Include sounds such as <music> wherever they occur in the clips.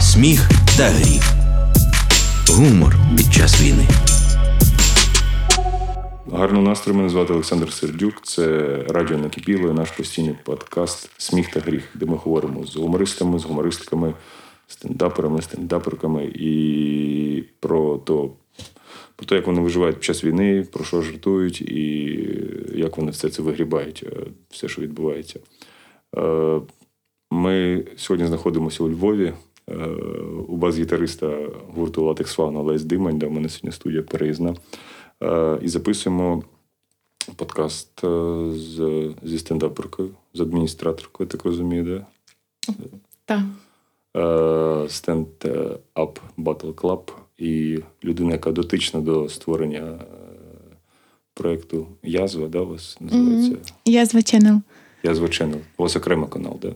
Сміх та гріх. Гумор під час війни. Гарного настрою мене звати Олександр Сердюк. Це радіо накипіло і наш постійний подкаст Сміх та гріх, де ми говоримо з гумористами, з гумористками, стендаперами, стендаперками і про то, про те, як вони виживають під час війни, про що жартують і як вони все це вигрібають, е, все, що відбувається. Ми сьогодні знаходимося у Львові. е, У бас-гітариста гурту Латекс Фауна Лесь Димань, де в мене сьогодні студія переїзна. Е, І записуємо подкаст е, з, зі стендаперкою, з адміністраторкою, я так розумію, де? Так. Стенд-ап Battle Club і людина, яка дотична до створення проєкту Язва, да, у вас називається? Я з Channel. Язва Channel. У вас окремий канал, да?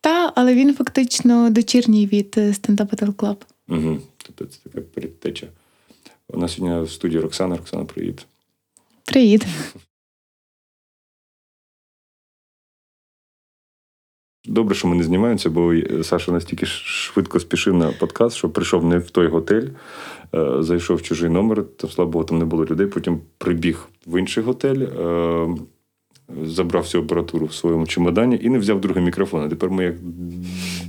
Та, але він фактично дочірній від е, Stand Up Battle Club. Угу. Тобто це така передтеча. У нас сьогодні в студії Роксана. Роксана, привіт. Привіт. Добре, що ми не знімаємося, бо Саша настільки швидко спішив на подкаст, що прийшов не в той готель, е, зайшов в чужий номер, там, слава Богу, там не було людей. Потім прибіг в інший готель, е, забрав всю апаратуру в своєму чемодані і не взяв другий мікрофон. А тепер ми як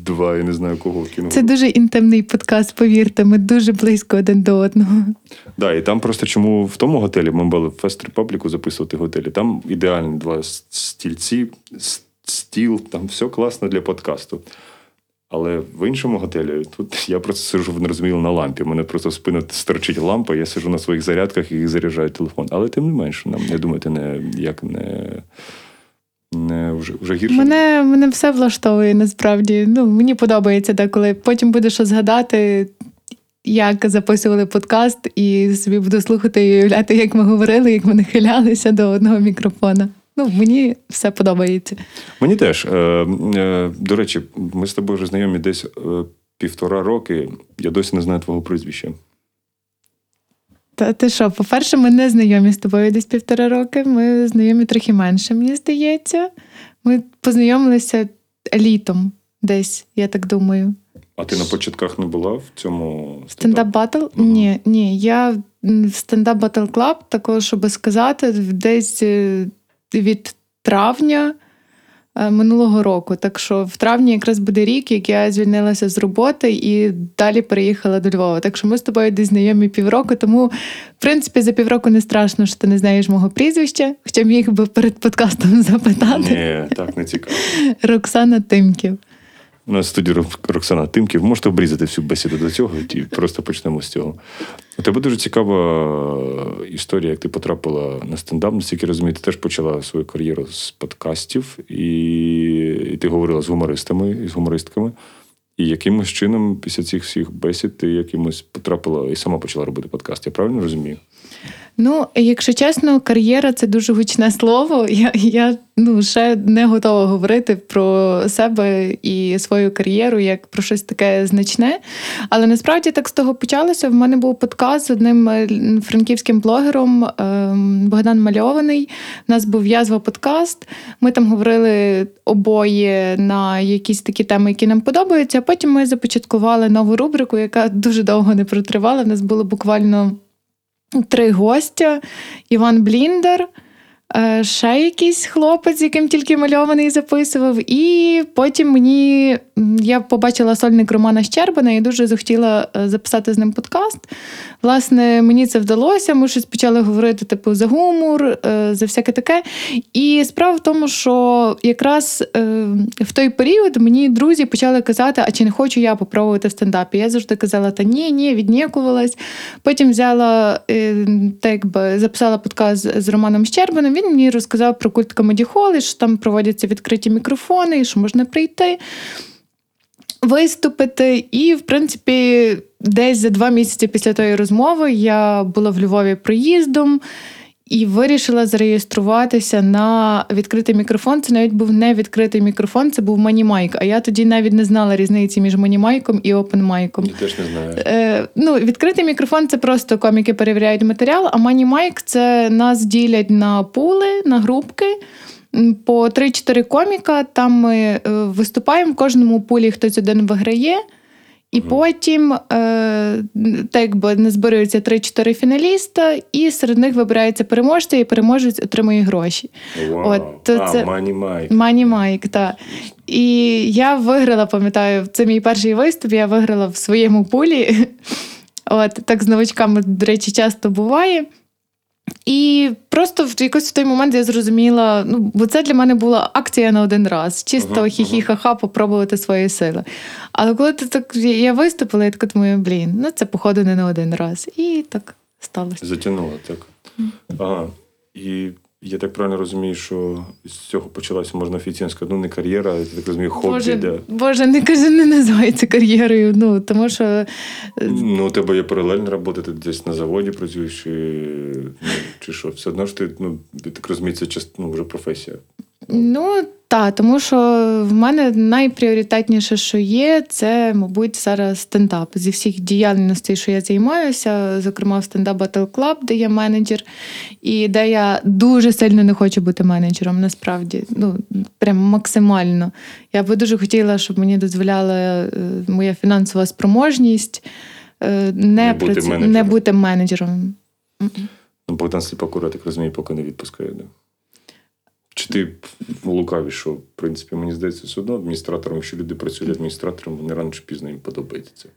два, я не знаю кого кіно. Це дуже інтимний подкаст, повірте, ми дуже близько один до одного. Да, і там просто чому в тому готелі ми були в Фест Репабліку записувати готелі. Там ідеальні два стільці, стіл, там все класно для подкасту. Але в іншому готелі тут я просто сижу не розумію на лампі. У мене просто в спину стерчить лампа, я сижу на своїх зарядках і заряджаю телефон. Але тим не менше, нам не думайте, не як не, не вже, вже гірше. Мене, мене все влаштовує насправді. Ну, мені подобається деколи. Потім буде що згадати, як записували подкаст, і собі буду слухати і уявляти, як ми говорили, як ми нахилялися до одного мікрофона. Ну, мені все подобається. Мені теж. Е, е, до речі, ми з тобою вже знайомі десь е, півтора роки. Я досі не знаю твого прізвища. Та ти що, по-перше, ми не знайомі з тобою десь півтора роки. Ми знайомі трохи менше, мені здається. Ми познайомилися літом десь, я так думаю. А ти на початках не була в цьому Стендап батл? Мгм. Ні, ні. Я в стендап battle club, також, щоб сказати, десь від травня е, минулого року. Так що в травні якраз буде рік, як я звільнилася з роботи і далі переїхала до Львова. Так що ми з тобою десь знайомі півроку. Тому, в принципі, за півроку не страшно, що ти не знаєш мого прізвища, хоча міг би перед подкастом запитати. Ні, так не цікаво. Роксана Тимків. В студії Роксана Тимків. Можете обрізати всю бесіду до цього і просто почнемо з цього. У тебе дуже цікава історія, як ти потрапила на стендап. Наскільки розумію, ти теж почала свою кар'єру з подкастів, і, і ти говорила з гумористами і з гумористками. І якимось чином, після цих всіх бесід, ти якимось потрапила і сама почала робити подкаст. Я правильно розумію? Ну, якщо чесно, кар'єра це дуже гучне слово. Я, я ну, ще не готова говорити про себе і свою кар'єру як про щось таке значне. Але насправді так з того почалося. В мене був подкаст з одним е, франківським блогером ем, Богдан Мальований. У нас був язва подкаст. Ми там говорили обоє на якісь такі теми, які нам подобаються. А потім ми започаткували нову рубрику, яка дуже довго не протривала. У нас було буквально три гостя: Іван Бліндер, е, ще якийсь хлопець, яким тільки мальований записував. І потім мені я побачила сольник Романа Щербана і дуже захотіла е, записати з ним подкаст. Власне, мені це вдалося. Ми щось почали говорити, типу, за гумор, е, за всяке таке. І справа в тому, що якраз е, в той період мені друзі почали казати, а чи не хочу я попробувати в стендапі. Я завжди казала, та ні, ні, віднікувалась. Потім взяла так якби записала подкаст з- Романом Щербаном. Він мені розказав про культ Comedy Hall, що там проводяться відкриті мікрофони, і що можна прийти. Виступити, і, в принципі, десь за два місяці після тої розмови я була в Львові проїздом і вирішила зареєструватися на відкритий мікрофон. Це навіть був не відкритий мікрофон, це був манімайк. А я тоді навіть не знала різниці між манімайком і опенмайком. Я теж не знаю. Е, ну, відкритий мікрофон це просто коміки перевіряють матеріал, а Mic – це нас ділять на пули, на групки. По 3-4 коміка. Там ми е, виступаємо в кожному пулі хтось один виграє. І потім, е, так якби не збираються 3-4 фіналіста, і серед них вибирається переможця, і переможець отримує гроші. Вау. От, то а, це- Мані Майк. Мані Майк, так. І я виграла, пам'ятаю, це мій перший виступ, я виграла в своєму пулі. <laughs> От, так з новачками, до речі, часто буває. І просто в якось в той момент я зрозуміла, ну, бо це для мене була акція на один раз. Чисто Ага, хі-хі-ха-ха, попробувати свої сили. Але коли ти так я виступила, я так думаю, блін, ну це походу не на один раз. І так сталося. Затягнула, так. Ага. І я так правильно розумію, що з цього почалася, можна офіційська, ну не кар'єра, а я так розумію, хобі. Боже, Да. Боже, не кажи, не називай це кар'єрою. Ну тому що е, Ну, у тебе є паралельна робота, ти десь на заводі працюєш, чи, ну, чи що? Все одно ж ти, ну, я так розумію, це част, ну, вже професія. Ну так, тому що в мене найпріоритетніше, що є, це, мабуть, зараз стендап. Зі всіх діяльностей, що я займаюся, зокрема в стендап Battle Club, де я менеджер, і де я дуже сильно не хочу бути менеджером, насправді. Ну, прям максимально. Я би дуже хотіла, щоб мені дозволяла е, моя фінансова спроможність е, не, Не бути менеджером. не бути менеджером. Богдан Сліпакура, так розумію, поки не відпускає. Да? Чи ти лукаві, що, в принципі, мені здається, все одно адміністратором, якщо люди працюють адміністратором, вони рано чи пізно їм подобається.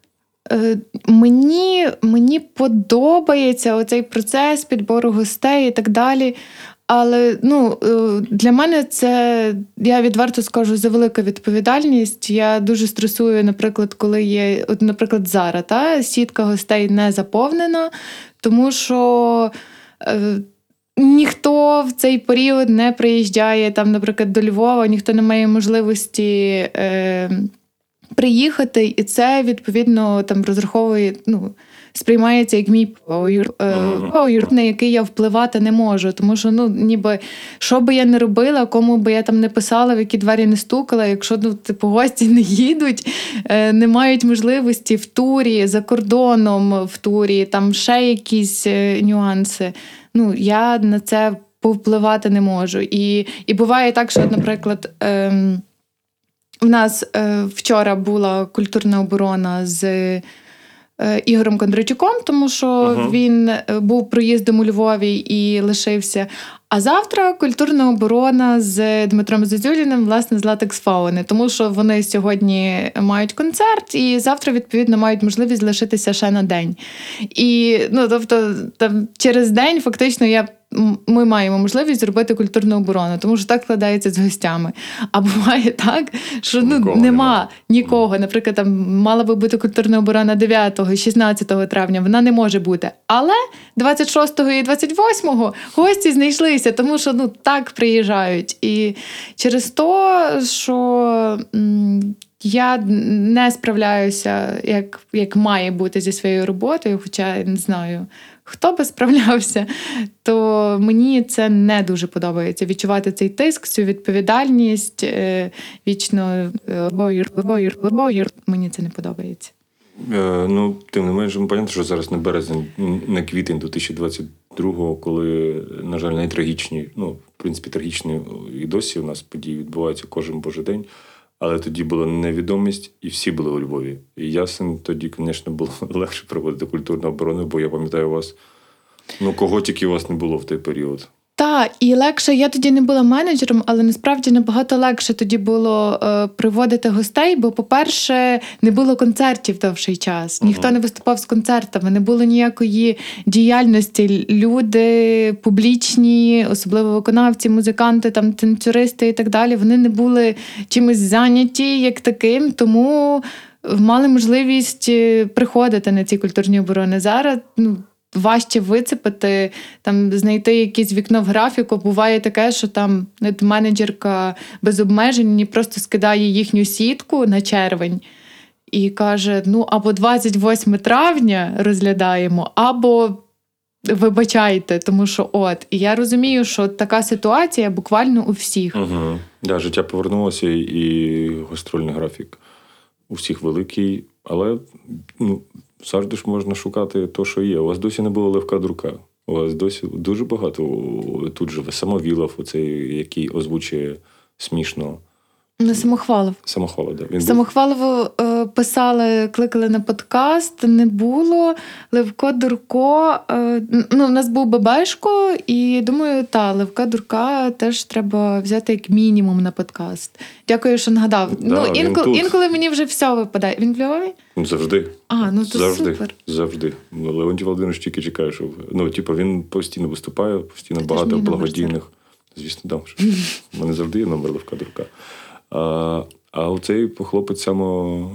Е, Мені, мені подобається оцей процес підбору гостей і так далі. Але ну, е, для мене це, я відверто скажу, за велика відповідальність. Я дуже стресую, наприклад, коли є, от, наприклад, зараз та, сітка гостей не заповнена, тому що. Ніхто в цей період не приїжджає там, наприклад, до Львова, ніхто не має можливості е, приїхати, і це відповідно там розраховує, ну. Сприймається як мій поїр, е, на який я впливати не можу. Тому що, ну, ніби що би я не робила, кому би я там не писала, в які двері не стукала, якщо ну, типу, гості не їдуть, е, не мають можливості в турі, за кордоном в турі, там ще якісь е, нюанси. Ну, я на це повпливати не можу. І, і буває так, що, наприклад, ем, в нас е, вчора була культурна оборона з Ігорем Кондратюком, тому що Ага. він е, був проїздом у Львові і лишився. А завтра культурна оборона з Дмитром Зазюліним, власне, з Латекс Фауни, тому що вони сьогодні мають концерт, і завтра, відповідно, мають можливість лишитися ще на день. І ну, тобто, там через день фактично я. Ми маємо можливість зробити культурну оборону, тому що так складається з гостями. А буває так, що ну Нікого нема, нема. нікого. Наприклад, там мала би бути культурна оборона 9 16 травня. Вона не може бути. Але 26 і 28 гості знайшлися, тому що ну так приїжджають. І через то, що я не справляюся, як, як має бути зі своєю роботою, хоча я не знаю. Хто би справлявся, то мені це не дуже подобається. Відчувати цей тиск, цю відповідальність е, вічно е, боїр, боїр, боїр. Мені це не подобається. Е, ну, тим не менше, ну, понятно, що зараз не березень, м, не квітень 2022-го, коли, на жаль, найтрагічні, ну, в принципі, трагічні і досі у нас події відбуваються кожен божий день. Але тоді була невідомість, і всі були у Львові. І ясен тоді, звісно, було <laughs> легше проводити культурну оборону, бо я пам'ятаю вас. Ну, кого тільки у вас не було в той період. Так, і легше, я тоді не була менеджером, але насправді набагато легше тоді було е, приводити гостей, бо, по-перше, не було концертів довший час. Ніхто не виступав з концертами, не було ніякої діяльності. Люди публічні, особливо виконавці, музиканти, там танцюристи і так далі. Вони не були чимось зайняті як таким, тому мали можливість е, приходити на ці культурні оборони. Зараз ну. Важче вицепити, там знайти якесь вікно в графіку. Буває таке, що там менеджерка без обмежень просто скидає їхню сітку на червень і каже: ну або 28 травня розглядаємо, або вибачайте, тому що от. І я розумію, що така ситуація буквально у всіх. Угу. Да, життя повернулося, і гастрольний графік у всіх великий, але ну, завжди ж можна шукати то, що є. У вас досі не було Левка Друка. У вас досі дуже багато тут живе. Самовілов, оцей, який озвучує смішно. Не самохвалив. Самохвала, да. Він? Самохвалову е, писали, кликали на подкаст, не було. Левко Дурко. Е, ну, в нас був Бабешко, і думаю, та, Левка Дурка теж треба взяти як мінімум на подкаст. Дякую, що нагадав. Да, ну, інколи, інколи мені вже все випадає. Він в Львові? Ну, завжди. А, ну то завжди. супер. Завжди. Ну, Леонтій Володимирович тільки чекає, що. Ну, типу, він постійно виступає, постійно Та багато благодійних. Звісно, дам. У мене завжди є номер Левка Дурка. А, а оцей хлопець само.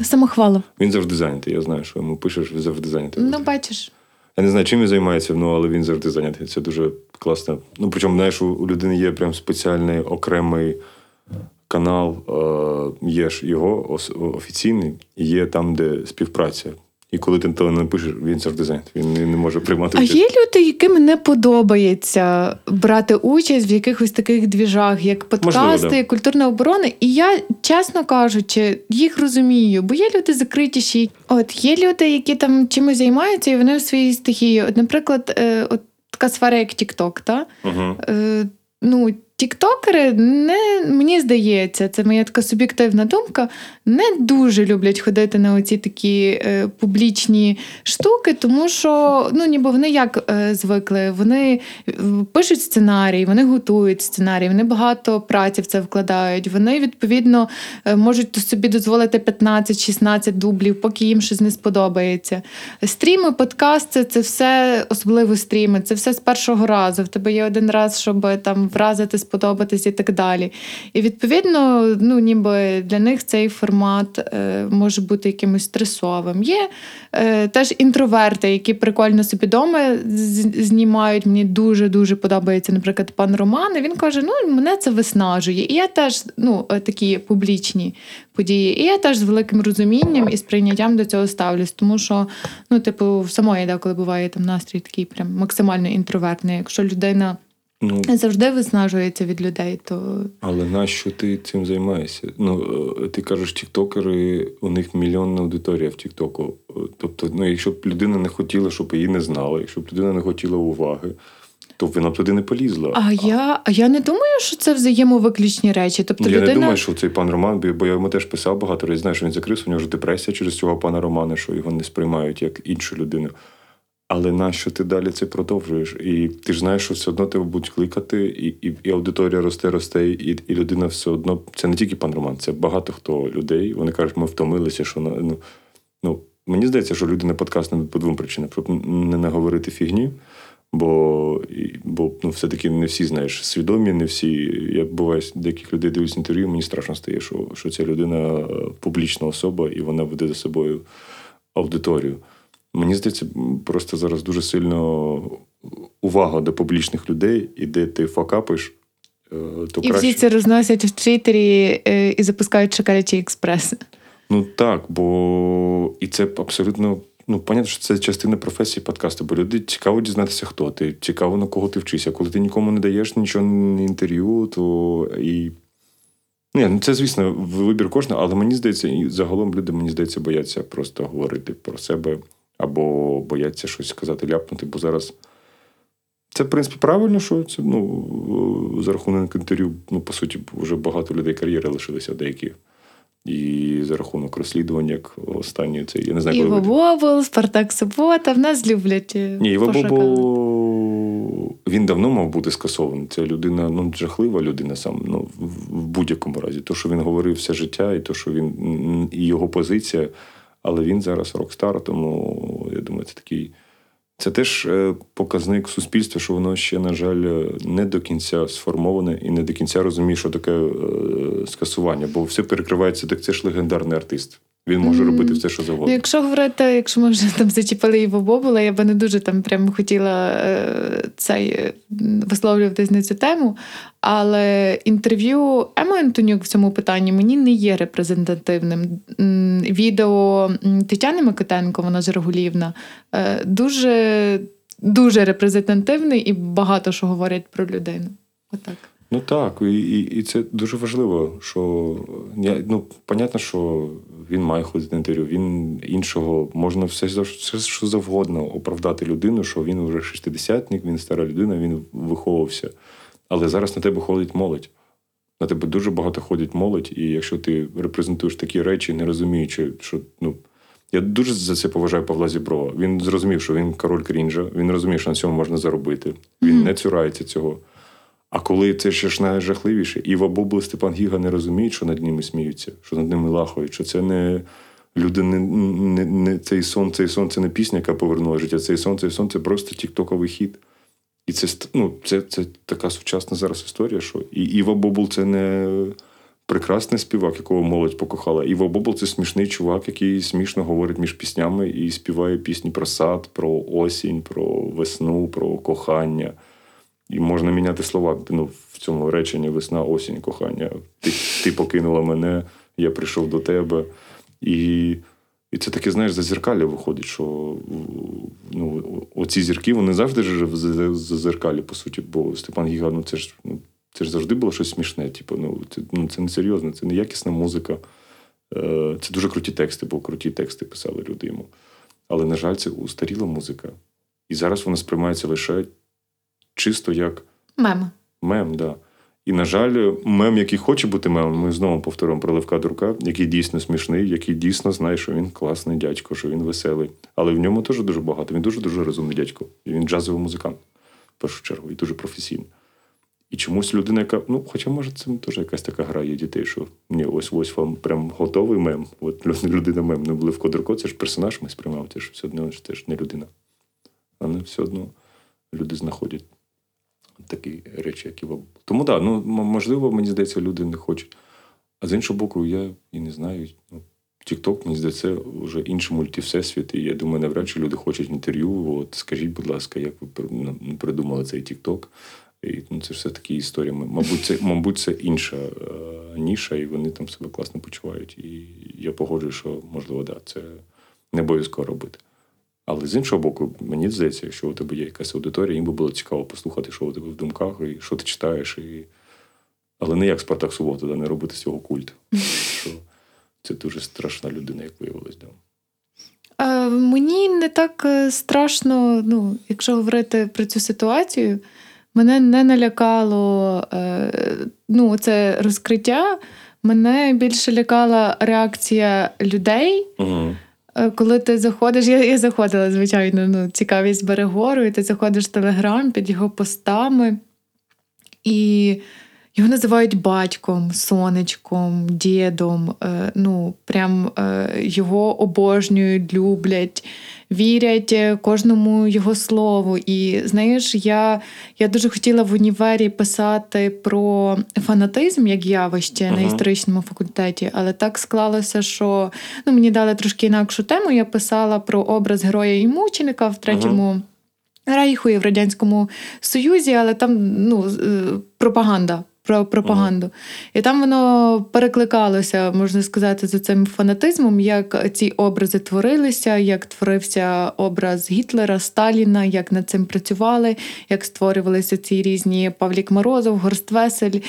е, Самохвалов. Він завжди зайнятий. Я знаю, що йому пишеш, він завжди зайнятий. Ну, бачиш. Я не знаю, чим він займається, ну, але він завжди зайнятий. Це дуже класно. Ну, причому, знаєш, у, людини є прям спеціальний окремий канал, е, є ж його офіційний, і є там, де співпраця. І коли ти то напишеш, він завжди зайнятий. Він не, не може приймати А участь. є люди, яким не подобається брати участь в якихось таких двіжах, як подкасти, Можливо, да. культурна оборона. І я, чесно кажучи, їх розумію, бо є люди закритіші. От є люди, які там чимось займаються, і вони в своїй стихії. От, наприклад, е, от така сфера, як TikTok, та? Угу. Е, ну, тіктокери не мені здається, це моя така суб'єктивна думка. Не дуже люблять ходити на оці такі е, публічні штуки, тому що ну ніби вони як е, звикли, вони е, пишуть сценарій, вони готують сценарій, вони багато праці в це вкладають. Вони відповідно е, можуть собі дозволити 15-16 дублів, поки їм щось не сподобається. Стріми, подкасти це все, особливо стріми, це все з першого разу. В тебе є один раз, щоб там вразити, сподобатись і так далі. І відповідно, ну ніби для них цей формат е, може бути якимось стресовим. Є е, теж інтроверти, які прикольно собі вдома знімають. Мені дуже дуже подобається, наприклад, пан Роман. І він каже: ну мене це виснажує. І я теж ну е, такі публічні події. І я теж з великим розумінням і сприйняттям до цього ставлюсь, тому що ну, типу, в самої деколи буває там настрій такий прям максимально інтровертний. Якщо людина Ну, завжди виснажується від людей, то але нащо ти цим займаєшся? Ну, е, ти кажеш, тіктокери, у них мільйонна аудиторія в Тіктоку. Е, Тобто, ну, якщо б людина не хотіла, щоб її не знали, якщо б людина не хотіла уваги, то вона б туди не полізла. а я, а я не думаю, що це взаємовиключні речі. Тобто Ну, я людина не думаю, що цей пан Роман, бо- я йому теж писав багато разів, знаю, що він закрився, у нього ж депресія через цього пана Романа, що його не сприймають як іншу людину. Але нащо ти далі це продовжуєш? І ти ж знаєш, що все одно тебе будуть кликати, і, і, і аудиторія росте, росте, і, і людина все одно. Це не тільки пан Роман, це багато хто людей. Вони кажуть, ми втомилися, що ну, ну, мені здається, що люди на подкаст не по двом причинам, щоб не наговорити фігні. Бо, бо ну, все-таки не всі, знаєш, свідомі, не всі. Я буває деяких людей дивлюсь інтерв'ю, мені страшно стає, що, що ця людина е, публічна особа і вона веде за собою аудиторію. Мені здається, просто зараз дуже сильно увага до публічних людей, і де ти факапиш, е, то і краще. всі це розносять в Твіттері е, і запускають шоколячий експрес. Ну так, бо і це абсолютно. Ну, понятно, що це частина професії подкасту, бо люди цікаво дізнатися, хто ти, цікаво на кого ти вчишся. Коли ти нікому не даєш нічого не інтерв'ю, то і. Ні, ну це, звісно, вибір кожного, але мені здається, і загалом люди, мені здається, бояться просто говорити про себе або бояться щось сказати, ляпнути, бо зараз. Це, в принципі, правильно, що це ну, за рахунок інтерв'ю, ну, по суті, вже багато людей кар'єри лишилися деякі. І за рахунок розслідувань, як останнє це, я не знаю, Іво Бобол, Спартак Субота, в нас люблять. е, Ні, Іво пошукати. Бобо він давно мав бути скасований. Це людина, ну жахлива людина сам, ну в будь-якому разі. То, що він говорив все життя, і то, що він і його позиція, але він зараз рок-стар, тому я думаю, це такий. Це теж е, показник суспільства, що воно ще, на жаль, е, не до кінця сформоване і не до кінця розуміє, що таке е, скасування. Бо все перекривається, так це ж легендарний артист. Він може Мгм. робити все, що завгодно. якщо говорити, якщо ми вже там зачепили Іво Бобола, я би не дуже там прямо хотіла е, цей е, висловлюватись на цю тему. Але інтерв'ю Еми Антонюк в цьому питанні мені не є репрезентативним. Відео Тетяни Микитенко, вона ж Регулівна, е, дуже, дуже репрезентативний і багато що говорять про людину. Отак. Ну так, і, і, і це дуже важливо, що я, ну, понятно, що він має ходити на інтерв'ю, він іншого можна все, все що завгодно оправдати людину, що він вже шестидесятник, він стара людина, він виховувався. Але зараз на тебе ходить молодь. На тебе дуже багато ходить молодь, і якщо ти репрезентуєш такі речі, не розуміючи, що ну. Я дуже за це поважаю Павла Зіброва. Він зрозумів, що він король крінжа, він розумів, що на цьому можна заробити. Він не цурається цього. А коли це ще ж найжахливіше, Іва Бобл і Степан Гіга не розуміють, що над ними сміються, що над ними лахають, що це не люди, не, не, не цей сон, цей сон це не пісня, яка повернула життя. Цей сон, цей сон це просто тіктоковий хід. І це, ну, це, це така сучасна зараз історія, що і Іва Бобл це не прекрасний співак, якого молодь покохала. Іва Бобл це смішний чувак, який смішно говорить між піснями і співає пісні про сад, про осінь, про весну, про кохання. І можна міняти слова ну, в цьому реченні весна, осінь, кохання. Ти, ти покинула мене, я прийшов до тебе. І, і це таке, знаєш, зазеркалля виходить, що ну, оці зірки вони завжди ж в за- зазеркалі, по суті, бо Степан Гіга, ну це ж ну, це ж завжди було щось смішне. Типу, ну, це, ну, це не серйозно, це не якісна музика. Е, Це дуже круті тексти, бо круті тексти писали люди йому. Але, на жаль, це устаріла музика. І зараз вона сприймається лише чисто як Мем. мем, да. І, на жаль, мем, який хоче бути мемом, ми знову повторюємо про Левка Дурка, який дійсно смішний, який дійсно знає, що він класний дядько, що він веселий. Але в ньому теж дуже багато. Він дуже дуже розумний дядько. І він джазовий музикант, в першу чергу, і дуже професійний. І чомусь людина, яка, ну, хоча, може, це теж якась така гра є дітей, що ні, ось ось вам прям готовий мем. От людина мем. Ну, Левко Дурко, це ж персонаж ми сприймав, це ж все одно це ж не людина. Але все одно люди знаходять такі речі, які в Тому так, да, ну можливо, мені здається, люди не хочуть. А з іншого боку, я і не знаю. Ну, TikTok, мені здається, вже інший мультивсесвіт. І я думаю, навряд чи люди хочуть інтерв'ю. От скажіть, будь ласка, як ви ну, придумали цей TikTok? І ну, це все такі історії. Мабуть, це, мабуть, це інша е, ніша, і вони там себе класно почувають. І я погоджую, що можливо, да, це не обов'язково робити. Але з іншого боку, мені здається, якщо у тебе є якась аудиторія, їм би було цікаво послухати, що у тебе в думках, і що ти читаєш. І... Але не як Спартак Субота, не робити з цього культ. Що це дуже страшна людина, як виявилось. Да. Е, мені не так е, страшно, ну, якщо говорити про цю ситуацію, мене не налякало е, ну, це розкриття. Мене більше лякала реакція людей. Угу. Е, Коли ти заходиш, я, я заходила, звичайно, ну, цікавість бере гору, і ти заходиш в Телеграм під його постами, і його називають батьком, сонечком, дідом. Е, ну, прям е, його обожнюють, люблять, вірять е, кожному його слову. І знаєш, я, я дуже хотіла в універі писати про фанатизм як явище на історичному факультеті, але так склалося, що ну, мені дали трошки інакшу тему. Я писала про образ героя і мученика в третьому. Рейху і в Радянському Союзі, але там ну, е, пропаганда. Про пропаганду. І там воно перекликалося, можна сказати, за цим фанатизмом, як ці образи творилися, як творився образ Гітлера, Сталіна, як над цим працювали, як створювалися ці різні Павлік Морозов, Горст Весель.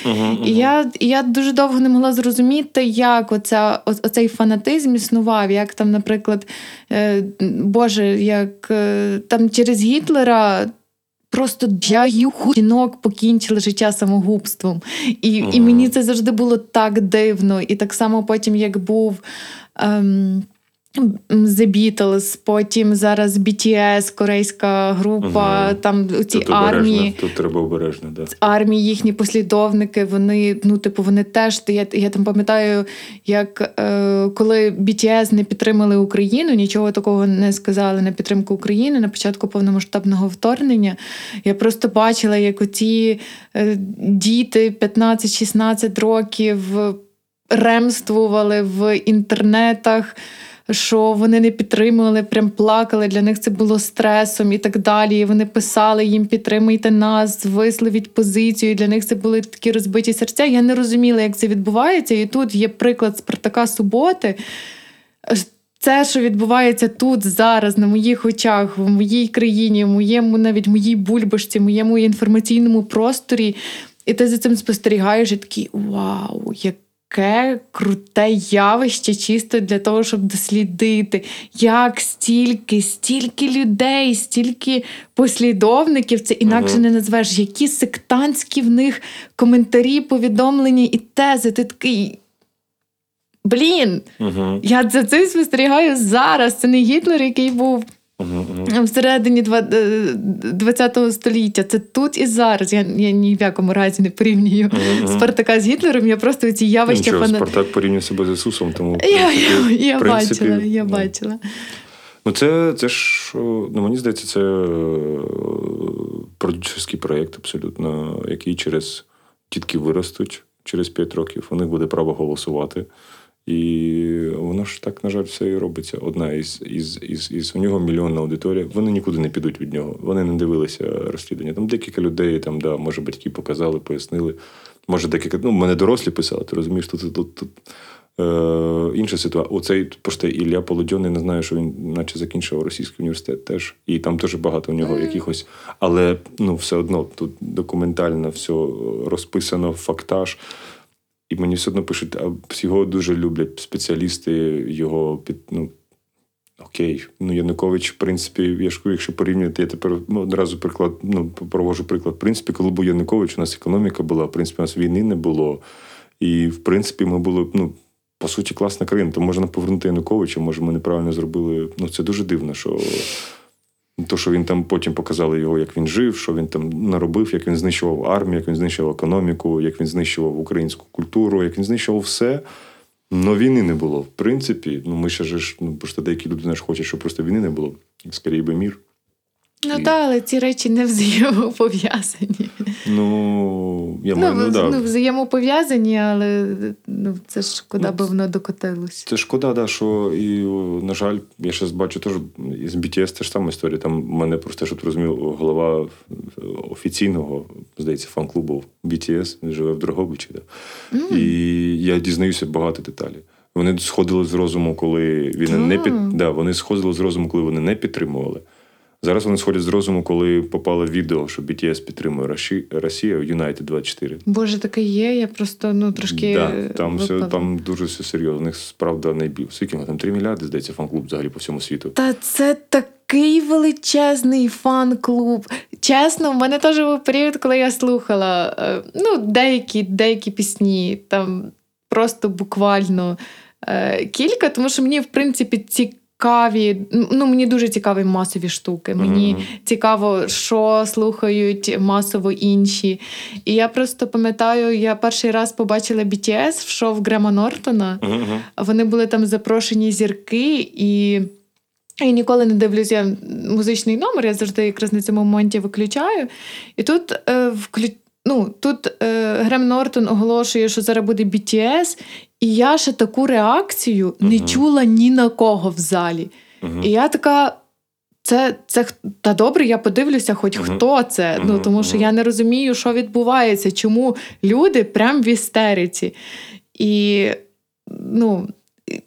І я, і я дуже довго не могла зрозуміти, як оця, о- оцей фанатизм існував, як там, наприклад, е, Боже, як е, там через Гітлера. Просто дяюху жінок покінчили життя самогубством. І, і мені це завжди було так дивно. І так само потім, як був ем, The Beatles, потім зараз BTS, корейська група, Ага. там ці Тут армії обережно, тут треба обережно, да. армії, їхні послідовники, вони, ну, типу, вони теж. Я, я там пам'ятаю, як е, коли BTS не підтримали Україну, нічого такого не сказали на підтримку України на початку повномасштабного вторгнення. Я просто бачила, як оці е, діти 15-16 років ремствували в інтернетах що вони не підтримували, прям плакали. Для них це було стресом і так далі. І вони писали їм підтримуйте нас, висловіть позицію. І для них це були такі розбиті серця. Я не розуміла, як це відбувається. І тут є приклад Спартака Суботи. Це, що відбувається тут зараз, на моїх очах, в моїй країні, в моєму навіть моїй бульбашці, моєму інформаційному просторі, і ти за цим спостерігаєш і такий вау, як таке круте явище, чисто для того, щоб дослідити, як стільки, стільки людей, стільки послідовників, це інакше не назвеш, які сектантські в них коментарі, повідомлення і тези. Ти такий. Блін, Угу. я за цим спостерігаю зараз. Це не Гітлер, який був Угу. Угу. всередині ХХ століття. Це тут і зараз. Я, я ні в якому разі не порівнюю Спартака з Гітлером. Я просто ці явища Нічого, фана... Спартак порівнює себе з Ісусом, тому Я, я, принципі- я принципі, бачила, я ну, бачила. Ну, це, це ж, ну, мені здається, це е, продюсерський проєкт абсолютно, який через тітки виростуть через 5 років, у них буде право голосувати. І воно ж так, на жаль, все і робиться. Одна із, із, із, із у нього мільйонна аудиторія. Вони нікуди не підуть від нього. Вони не дивилися розслідування. Там декілька людей, там, да, може, батьки показали, пояснили. Може, декілька. Ну, мене дорослі писали, ти розумієш, тут, тут, тут е, інша ситуація. Оцей просто Ілля Полодьоний, не знаю, що він наче закінчив російський університет теж. І там теж багато у нього якихось. Але ну, все одно тут документально все розписано, фактаж. І мені все одно пишуть, а його дуже люблять спеціалісти, його під. Ну, окей. Ну, Янукович, в принципі, я ж якщо порівнювати, я тепер ну, одразу приклад, ну, провожу приклад. В принципі, коли був Янукович, у нас економіка була, в принципі, у нас війни не було. І, в принципі, ми були, ну, по суті, класна країна. То можна повернути Януковича, може, ми неправильно зробили. Ну, це дуже дивно, що. То, що він там потім показали його, як він жив, що він там наробив, як він знищував армію, як він знищував економіку, як він знищував українську культуру, як він знищував все. Но війни не було. В принципі, ну ми ще ж, ну просто деякі люди наш хочуть, щоб просто війни не було. Скоріше би мір. Ну І- так, але ці речі не взаємопов'язані. Ну, я Ну, маю, ну, да. ну, взаємопов'язані, але ну, це ж куди би воно докотилось. Це шкода, да, що і, на жаль, я ще бачу теж із BTS теж сама історія. Там в мене просто, щоб ти розумів, голова офіційного, здається, фан-клубу BTS, він живе в Дрогобичі. Да. І я дізнаюся багато деталей. Вони сходили з розуму, коли він не під... Да, вони сходили з розуму, коли вони не підтримували. Зараз вони сходять з розуму, коли попало відео, що BTS підтримує Росію United 24. Боже, таке є, я просто ну трошки. Да, там, все, там дуже все серйозно. У них справда найбільше. Скільки вони там 3 мільярди, здається, фан-клуб взагалі по всьому світу. Та це такий величезний фан-клуб. Чесно, в мене теж був період, коли я слухала е, ну, деякі, деякі пісні, там просто буквально е, кілька, тому що мені, в принципі, цікаві. Ну, мені дуже цікаві масові штуки. Мені Мгм. цікаво, що слухають масово інші. І я просто пам'ятаю, я перший раз побачила BTS в шоу Грема Нортона. Мгм. Вони були там запрошені зірки, і я ніколи не дивлюся музичний номер, я завжди якраз на цьому моменті виключаю. І тут, е, вклю... ну, тут е, Грем Нортон оголошує, що зараз буде BTS, і я ще таку реакцію не чула ні на кого в залі. Мгм. І я така. Це, це та добре, я подивлюся, хоч Мгм. хто це. Ну тому що я не розумію, що відбувається, чому люди прям в істериці. І ну,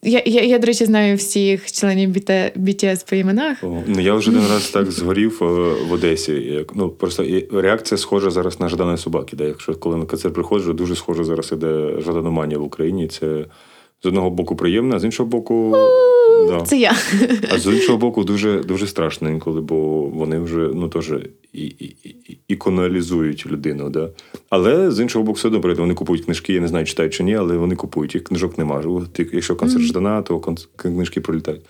я, я, я, до речі, знаю всіх членів BT, BTS по іменах. Ну, я вже один раз так згорів е, в Одесі. Як, ну, просто реакція схожа зараз на Жадана собаки. Да? Якщо коли на концерт приходжу, дуже схоже зараз іде Жаданоманія в Україні. Це з одного боку приємно, а з іншого боку, да. Це я. а з іншого боку, дуже, дуже страшно інколи, бо вони вже ну, теж і, і, і, іконалізують людину. Да? Але з іншого боку, все добре. Вони купують книжки, я не знаю, читають чи ні, але вони купують. Їх книжок немає. Якщо концерт Ждана, то книжки пролітають.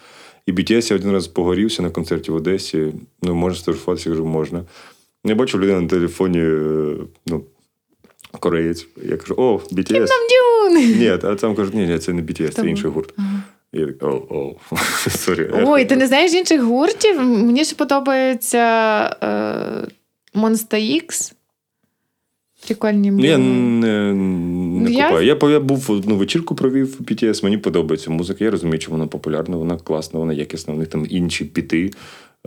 І BTS я один раз погорівся на концерті в Одесі. Ну, можна сфотографуватися, я кажу, можна. Я бачу людину на телефоні, е, ну, кореєць. Я кажу, о, BTS. Дюн! Ні, а там кажуть, ні, ні, це не BTS, це інший гурт. Я так, о, о, <laughs> sorry. Ой, ти не знаєш інших гуртів? Мені ще подобається е, Monsta X. Прикольні Ну, я не, не Я- купаю. Я, по- я був одну вечірку провів BTS, мені подобається музика. Я розумію, що вона популярна, вона класна, вона якісна. У них там інші біти.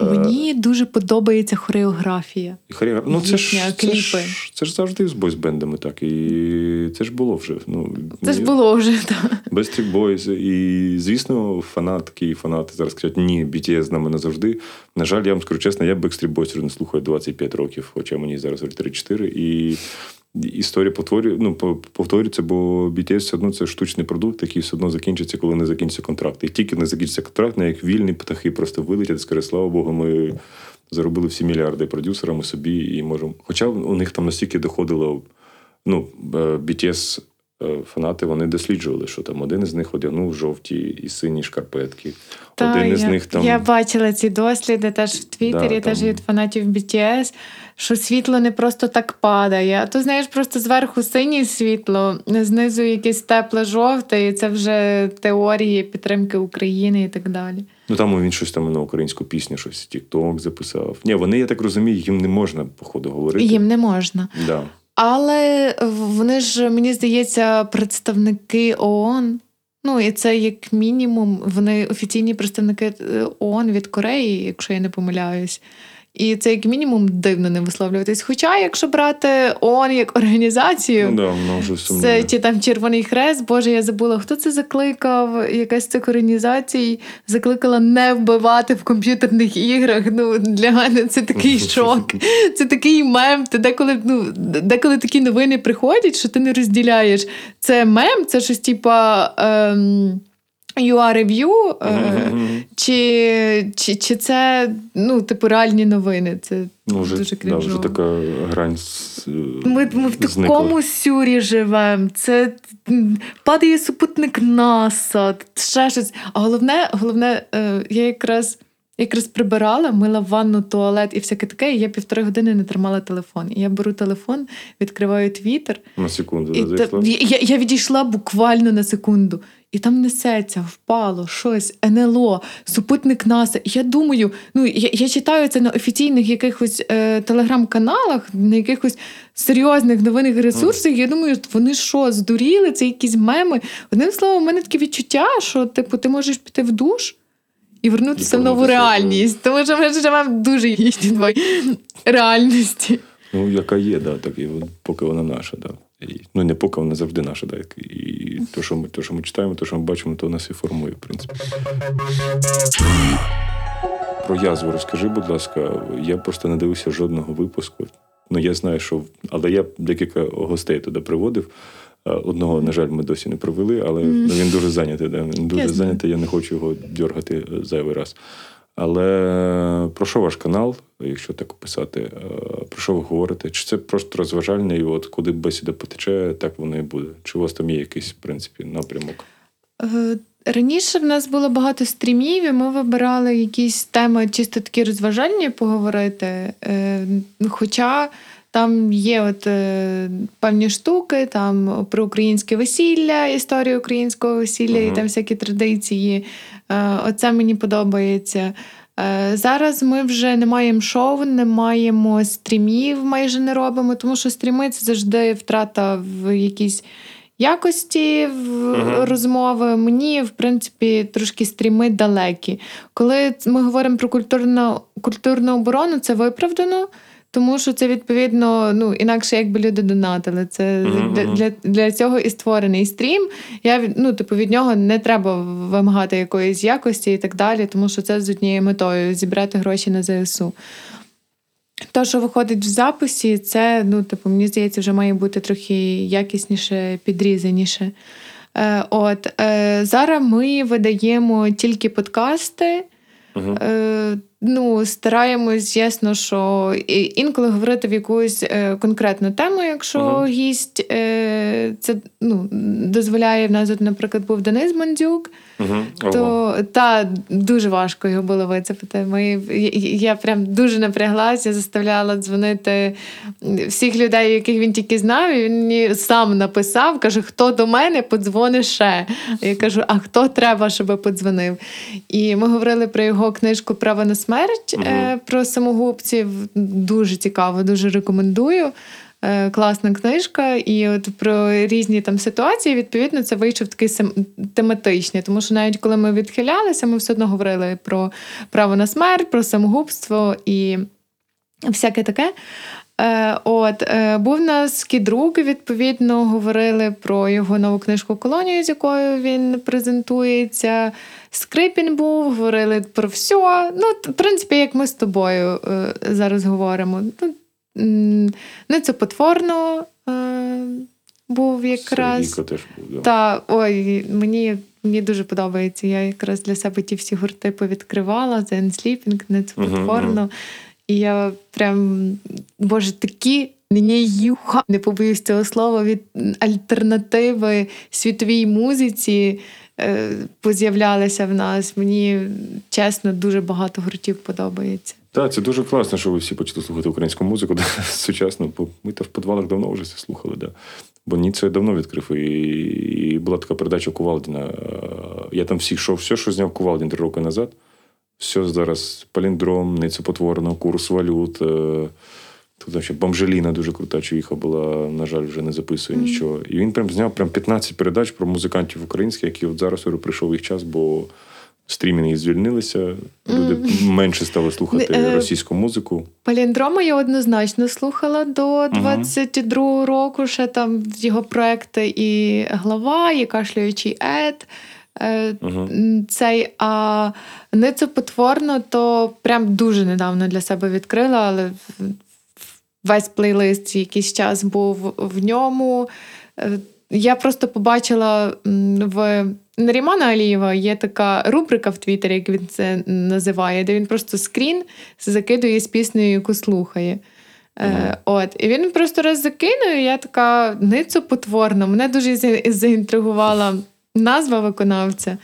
Е, Мені дуже подобається хореографія. хореограф- Ну, це ж, їхня, це, кліпи. ж, це ж завжди з бойсбендами так. І це ж було вже. Ну, Це ж було вже так. Backstreet Boys. І, звісно, фанатки і фанати зараз кажуть, ні, BTS з нами назавжди. На жаль, я вам скажу чесно, я Backstreet Boys не слухаю 25 років, хоча мені зараз вже 34. І історія повторює, ну, повторюється, бо BTS все одно це штучний продукт, який все одно закінчиться, коли не закінчиться контракт. І тільки не закінчиться контракт, не як вільні птахи просто вилетять, скаже, слава Богу, ми заробили всі мільярди продюсерами собі і можемо. Хоча у них там настільки доходило, ну, е, BTS е, фанати вони досліджували, що там один із них одягнув жовті і сині шкарпетки. один із я, них там я бачила ці досліди теж в Твіттері, Да, теж там- від фанатів BTS, що світло не просто так падає. А то знаєш, просто зверху синє світло, знизу якесь тепле жовте, і це вже теорії підтримки України і так далі. Ну там він щось там на українську пісню, щось TikTok записав. Ні, вони, я так розумію, їм не можна, походу, говорити. Їм не можна. Да. Але вони ж, мені здається, представники ООН. Ну, і це як мінімум, вони офіційні представники е, ООН від Кореї, якщо я не помиляюсь. І це як мінімум дивно не висловлюватись. Хоча, якщо брати ООН як організацію, Ну да, воно вже це чи там Червоний Хрест, Боже, я забула, хто це закликав. Якась з цих організацій закликала не вбивати в комп'ютерних іграх. Ну для мене це такий <laughs> шок. Це такий мем. Ти деколи, ну, деколи такі новини приходять, що ти не розділяєш. Це мем, це щось типа. Ем... UA Review, е, Мгм. чи, чи, чи це ну, типу реальні новини? Це Ну, вже, дуже да, вже така грань з, е, Ми, ми в зникла. такому сюрі живемо. Це падає супутник НАСА, ще щось. А головне, головне, е, я якраз. Якраз прибирала, мила ванну, туалет і всяке таке, і я півтори години не тримала телефон. І я беру телефон, відкриваю твіттер, На секунду і та, я, я відійшла буквально на секунду. І там несеться, впало щось, НЛО, супутник НАСА. І я думаю, ну я, я читаю це на офіційних якихось е, телеграм-каналах, на якихось серйозних новинних ресурсах. Я думаю, вони що, здуріли? Це якісь меми. Одним словом, у мене таке відчуття, що типу, ти можеш піти в душ. І вернутися І в нову реальність, тому що ми живемо дуже двоїй <laughs> реальності. Ну, яка є, да, так, і поки вона наша, да. І, ну, не поки вона завжди наша, да. І то, що ми, то, що ми читаємо, то, що ми бачимо, то нас і формує, в принципі. Про язву розкажи, будь ласка. Я просто не дивився жодного випуску. Ну, я знаю, що. Але я декілька гостей туди приводив. Е, Одного, на жаль, ми досі не провели, але ну, він дуже зайнятий. Да. Він дуже Я зайнятий, я не хочу його дергати е, зайвий раз. Але про що ваш канал, якщо так описати, е, про що ви говорите? Чи це просто розважальне, і от куди бесіда потече, так воно і буде? Чи у вас там є якийсь, в принципі, напрямок? Е, Раніше в нас було багато стрімів, і ми вибирали якісь теми чисто такі розважальні поговорити. Е, Хоча там є от е, певні штуки, там про українське весілля, історію українського весілля і там всякі традиції. Е, Оце мені подобається. Е, Зараз ми вже не маємо шоу, не маємо стрімів, майже не робимо, тому що стріми це завжди втрата в якійсь якості в Мгм. розмови. Мені, в принципі, трошки стріми далекі. Коли ми говоримо про культурну, культурну оборону, це виправдано. Тому що це відповідно, ну інакше якби люди донатили. Це Мгм, для, для, цього і створений стрім. Я ну, типу, від нього не треба вимагати якоїсь якості і так далі, тому що це з однією метою зібрати гроші на ЗСУ. Те, що виходить в записі, це, ну, типу, мені здається, вже має бути трохи якісніше, підрізаніше. Е, от, е, зараз ми видаємо тільки подкасти. Угу. Е, ну, стараємось, ясно, що інколи говорити в якусь е, конкретну тему, якщо Мгм. гість е, це ну, дозволяє. В нас, от, наприклад, був Денис Мандзюк, Угу. то та дуже важко його було вицепити. Ми, я, я прям дуже напряглася, заставляла дзвонити всіх людей, яких він тільки знав. І він мені сам написав, каже, хто до мене подзвони ще. Я кажу, а хто треба, щоб подзвонив? І ми говорили про його книжку Право на смерть Мгм. е, про самогубців. Дуже цікаво, дуже рекомендую. Е, Класна книжка, і от про різні там ситуації, відповідно, це вийшов такий тематичний. Тому що навіть коли ми відхилялися, ми все одно говорили про право на смерть, про самогубство і всяке таке. Е, от, е, був у нас кідрук, відповідно, говорили про його нову книжку Колонію, з якою він презентується. Скрипін був, говорили про все. Ну, в принципі, як ми з тобою е, зараз говоримо. Ну, ну, це потворно був якраз. Сергійко теж був. Да. Та ой, мені, мені дуже подобається. Я якраз для себе ті всі гурти повідкривала, Zen Sleeping, не це потворно. мгм. І я прям, боже, такі мені юха, не побоюсь цього слова, від альтернативи світовій музиці е, поз'являлися в нас. Мені чесно дуже багато гуртів подобається. Так, це дуже класно, що ви всі почали слухати українську музику <laughs> да, сучасну, бо ми то в підвалах давно вже це слухали. Да. Бо Ніце давно відкрив, і, і була така передача Кувалдіна. Я там всіх йшов, все, що зняв Кувалдін три роки назад. Все зараз паліндром, Ницепотворно, курс валют. е, Тут ще бомжеліна дуже крута чуїха була, на жаль, вже не записує Мгм. нічого. І він прям зняв прям 15 передач про музикантів українських, які от зараз говорю, прийшов їх час, бо стрімінги звільнилися, люди менше стали слухати е, російську музику. Паліндрома я однозначно слухала до 22-го року. Ще там його проекти і глава, і кашлюючий ед. Угу. Цей, а ницю потворно, то прям дуже недавно для себе відкрила, але весь плейлист якийсь час був в ньому. Е, Я просто побачила в Нарімана Алієва є така рубрика в Твіттері, як він це називає, де він просто скрін закидує з піснею, яку слухає. Мгм. от. І він просто раз закинув, і я така ницо потворно. Мене дуже заінтригувала назва виконавця.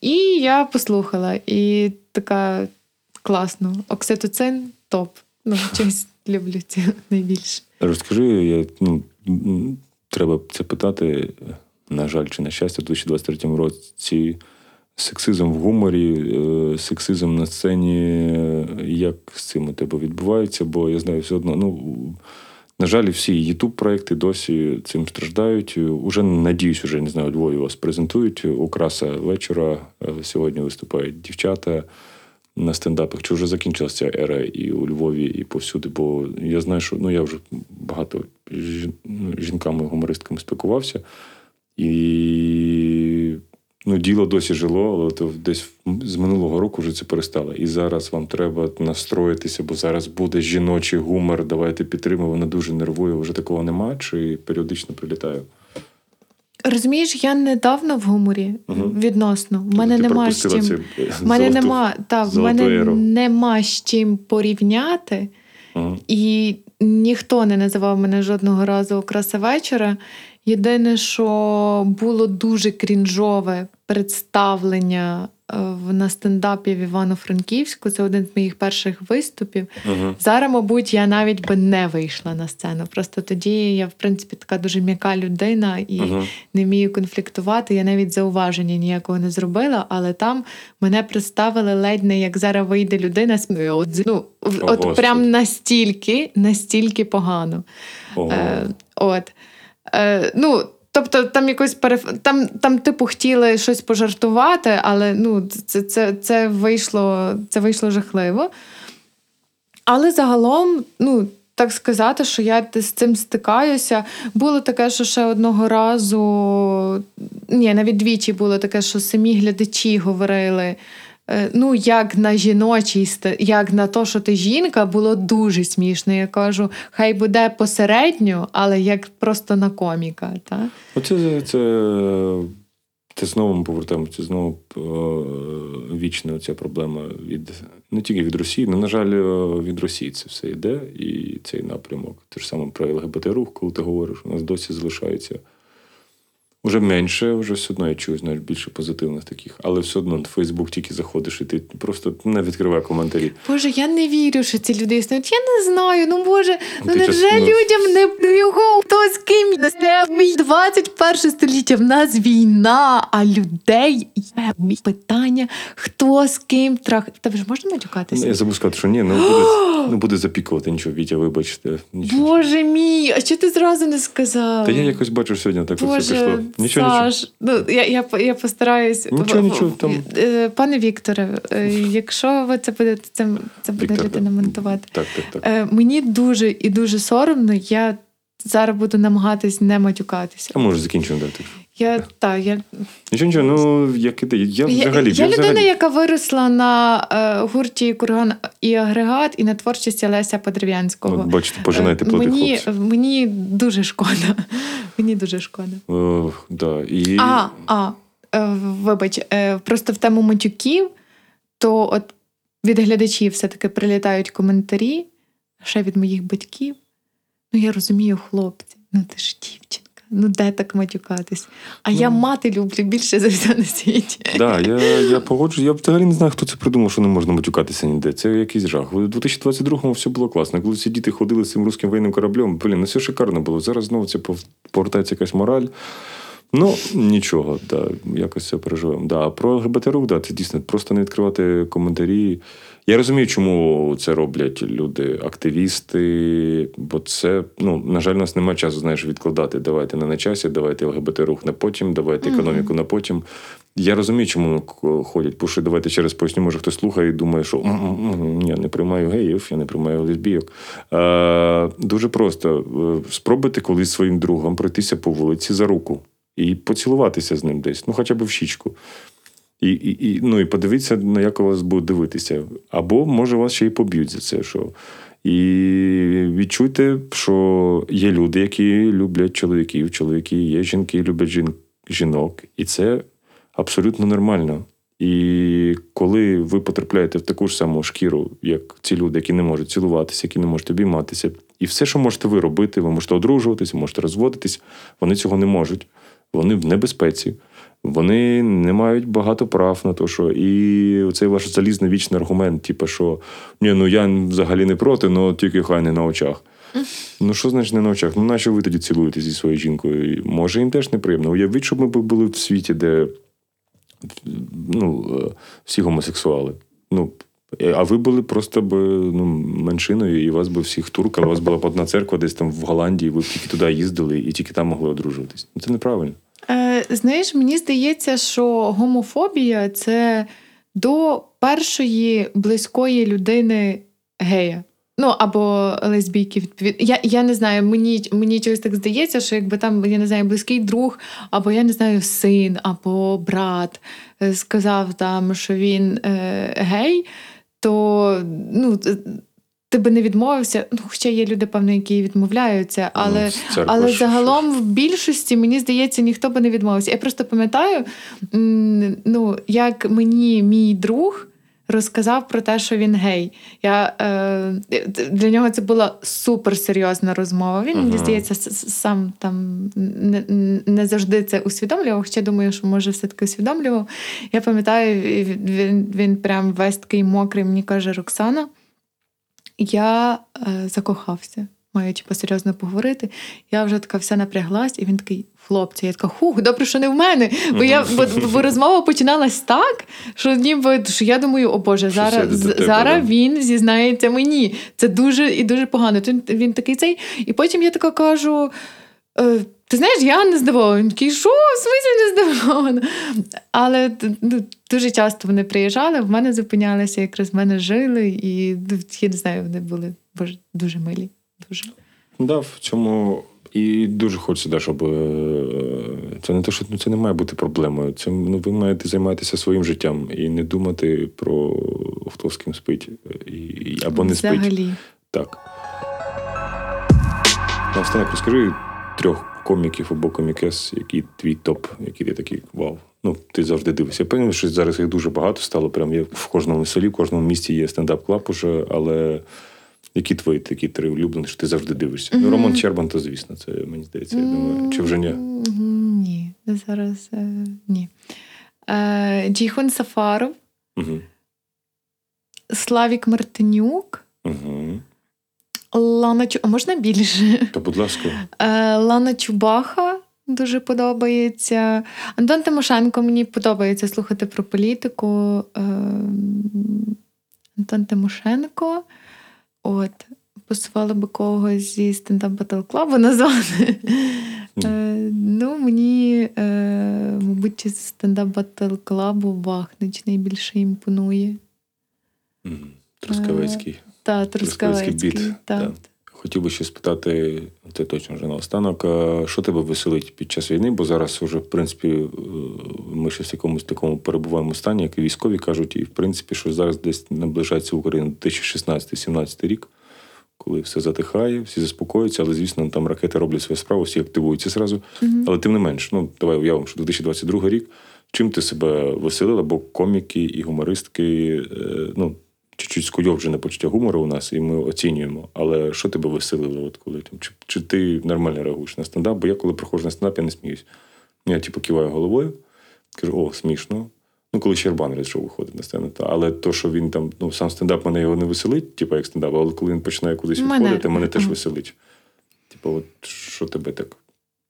І я послухала. І така класно. Окситоцин топ. Ну, чогось люблю це найбільше. Розкажи, я, ну, треба це питати, на жаль, чи на щастя, в 2023 році. Сексизм в гуморі, е, сексизм на сцені, як з цим у тебе відбувається? Бо я знаю, все одно, ну, на жаль, всі ютуб проекти досі цим страждають. Уже надіюсь, уже не знаю, у Львові вас презентують. Украса вечора. Е, Сьогодні виступають дівчата на стендапах. Чи вже закінчилася ера і у Львові, і повсюди? Бо я знаю, що ну я вже багато ну, жінками-гумористками спілкувався. І ну, діло досі жило, але то десь з минулого року вже це перестало. І зараз вам треба настроїтися, бо зараз буде жіночий гумор. Давайте підтримуємо. Вона дуже нервує. Вже такого нема, чи періодично прилітаю. Розумієш, я недавно в гуморі Мгм. відносно. В мене Ти нема з чим. цю, е, В мене золоту- нема, та, в мене еру. нема з чим порівняти. Мгм. І ніхто не називав мене жодного разу окраса вечора. Єдине, що було дуже крінжове представлення е, на стендапі в Івано-Франківську. Це один з моїх перших виступів. Мгм. Зараз, мабуть, я навіть би не вийшла на сцену. Просто тоді я, в принципі, така дуже м'яка людина і Мгм. не вмію конфліктувати. Я навіть зауваження ніякого не зробила, але там мене представили ледь не як зараз вийде людина. з- От, ну, О, от прям настільки, настільки погано. Ого. Е, от. Е, ну, тобто, там якось переф... там, там, типу, хотіли щось пожартувати, але ну, це, це, це, вийшло, це вийшло жахливо. Але загалом, ну. Так сказати, що я з цим стикаюся. Було таке, що ще одного разу, ні, навіть двічі було таке, що самі глядачі говорили. Е, Ну, як на жіночій, ст- як на то, що ти жінка, було дуже смішно. Я кажу, хай буде посередньо, але як просто на коміка. Та? Оце це, це знову ми повертаємося, знову е, вічна ця проблема від не тільки від Росії, але, на жаль, е, від Росії це все йде, і цей напрямок. Те ж саме про ЛГБТ рух, коли ти говориш, у нас досі залишається. Вже менше, вже все одно я чую, знаєш, більше позитивних таких, але все одно на Фейсбук тільки заходиш, і ти просто не відкривай коментарі. Боже, я не вірю, що ці люди існують. Я не знаю. Ну боже, ну Ти невже частина- людям не його хто з ким Це мій 21 століття. В нас війна, а людей є питання, хто з ким трах. Тебе ж можна Ну. Я забув сказати, що ні, ну буде, <gasps> ну, буде запікувати нічого, Вітя, вибачте. Нічого. Боже мій, а чого ти зразу не сказав? Та я якось бачу сьогодні, так оце пішло. Нічого, нічого. Ну я, я, я постараюсь. Нічого, нічого, там- Е, Пане Вікторе, е, якщо ви це будете, це, це буде Віктор, людина монтувати. Так, так, так. Е, Мені дуже і дуже соромно. Я зараз буду намагатись не матюкатися. А може закінчимо дати. Я та я, Нічого, нічого, ну як іде. Я я, взагалі. я людина, взагалі... яка виросла на е, гурті Курган і агрегат, і на творчості Леся Подерев'янського. От, бачите, пожинайте Е, плоди мені, хлопців. мені дуже шкода. <laughs> Мені дуже шкода. О, да. І... А, а е, вибач, е, просто в тему матюків, то от від глядачів все-таки прилітають коментарі, ще від моїх батьків. Ну, я розумію, хлопці, ну ти ж дівчинка, ну де так матюкатись? А я Ну. мати люблю більше за все на світі. Да, я, я погоджуюсь. Я взагалі не знаю, хто це придумав, що не можна матюкатися ніде. Це якийсь жах. У 2022-му все було класно. Коли ці діти ходили з цим руським воєнним кораблем, блін, ну все шикарно було. Зараз знову це пов- повертається якась мораль. Ну, нічого, да, якось це переживемо. Да, а про ЛГБТ рух, да, це дійсно просто не відкривати коментарі. Я розумію, чому це роблять люди, активісти, бо це, ну, на жаль, у нас немає часу, знаєш, відкладати. Давайте не на часі, давайте ЛГБТ рух на потім, давайте економіку на потім. Я розумію, чому ходять, бо що давайте ще раз поясню, може хтось слухає і думає, що я не приймаю геїв, я не приймаю лесбійок. Е, дуже просто Е, спробуйте колись своїм другом пройтися по вулиці за руку і поцілуватися з ним десь, ну хоча б в щічку. І, і, і, ну, і подивіться, на як у вас будуть дивитися. Або, може, вас ще й поб'ють за це. Що. І відчуйте, що є люди, які люблять чоловіків, чоловіки, є жінки, люблять жін, жінок. І це абсолютно нормально. І коли ви потрапляєте в таку ж саму шкіру, як ці люди, які не можуть цілуватися, які не можуть обійматися, і все, що можете ви робити, ви можете одружуватися, можете розводитись, вони цього не можуть. Вони в небезпеці. Вони не мають багато прав на те, що і цей ваш залізний вічний аргумент, типу, що ні, ну я взагалі не проти, але тільки хай не на очах. Ну, що значить не на очах? Ну, нащо ви тоді цілуєтесь зі своєю жінкою? Може, їм теж неприємно. Уявіть, щоб ми були в світі, де ну, е, всі гомосексуали. Ну, е, а ви були просто б ну, меншиною, і вас би всіх туркали, у вас була б одна церква десь там в Голландії, ви б тільки туди їздили і тільки там могли одружуватись. Ну, це неправильно. Знаєш, мені здається, що гомофобія це до першої близької людини гея. Ну, або лесбійки, відповідно. Я, я не знаю, мені, мені чогось так здається, що якби там, я не знаю, близький друг, або я не знаю, син, або брат е, сказав там, що він е, гей, то ну, ти би не відмовився. Ну, хоча є люди, певно, які відмовляються, але. Ну, Але загалом в більшості, мені здається, ніхто би не відмовився. Я просто пам'ятаю, ну, як мені мій друг розказав про те, що він гей. Я, е, для нього це була суперсерйозна розмова. Він, мені Ага. здається, сам там не, не завжди це усвідомлював, хоча думаю, що може все-таки усвідомлював. Я пам'ятаю, він, він прям весь такий мокрий, мені каже Роксана. Я е, закохався, маючи посерйозно поговорити. Я вже така вся напряглась, і він такий. Хлопці, я така, хух, добре, що не в мене. Бо я бо, бо розмова починалась так, що ніби що я думаю, о Боже, зараз, зараз він зізнається мені. Це дуже і дуже погано. Він, він такий цей. І потім я така кажу: е, ти знаєш, я не здивована. Такий, що в смислі не здивована? Але ну, дуже часто вони приїжджали, в мене зупинялися, якраз в мене жили, і ну, я не знаю, вони були боже, дуже милі. Дуже. Да, в цьому і дуже хочеться, да, щоб е, це не те, що ну, це не має бути проблемою. Це ну, ви маєте займатися своїм життям і не думати про хто з ким спить і, або не спить. Взагалі. Так. Наостанок розкажи трьох коміків або комікес, який твій топ, який ти такий вау. Ну, ти завжди дивишся. Я певний, що зараз їх дуже багато стало. Прям є в кожному селі, в кожному місті є стендап- club уже, але які твої такі три улюблені, що ти завжди дивишся? Ну, Роман Чербан, то звісно, це мені здається, я думаю. Чи вже ні? Ні, зараз е, ні. Е, Джейхун Сафаров. Славік Мартинюк, Угу. Лана Чу... А можна більше? Та, будь ласка, Е, Лана Чубаха дуже подобається. Антон Тимошенко мені подобається слухати про політику. Е, Антон Тимошенко. От. Пасувало би когось зі стендап батл клабу назвати. Е, ну, мені, мабуть, з стендап батл клабу Вахнич найбільше імпонує. Мгм. Трускавецький. Та, Трускавецький біт, Та. да. хотів би ще спитати, це точно вже наостанок, що тебе веселить під час війни? Бо зараз уже, в принципі, е, ми ще в якомусь такому перебуваємо стані, як і військові кажуть, і в принципі, що зараз десь наближається Україна 2016-17 рік, коли все затихає, всі заспокоюються, але, звісно, там ракети роблять свою справу, всі активуються зразу. Але тим не менш, ну давай уявимо, що 2022 рік. Чим ти себе веселила? Бо коміки і гумористки, е, ну, чуть-чуть скуйовджене почуття гумору у нас, і ми оцінюємо. Але що тебе веселило, от коли там? Чи, чи ти нормально реагуєш на стендап? Бо я коли приходжу на стендап, я не сміюсь. Я типу киваю головою, кажу, о, смішно. Ну, коли Щербан Ред виходить на сцену. Та. Але то, що він там, ну, сам стендап мене його не веселить, типу як стендап, але коли він починає кудись Мене- відходити, мене теж веселить. Типу, от що тебе так?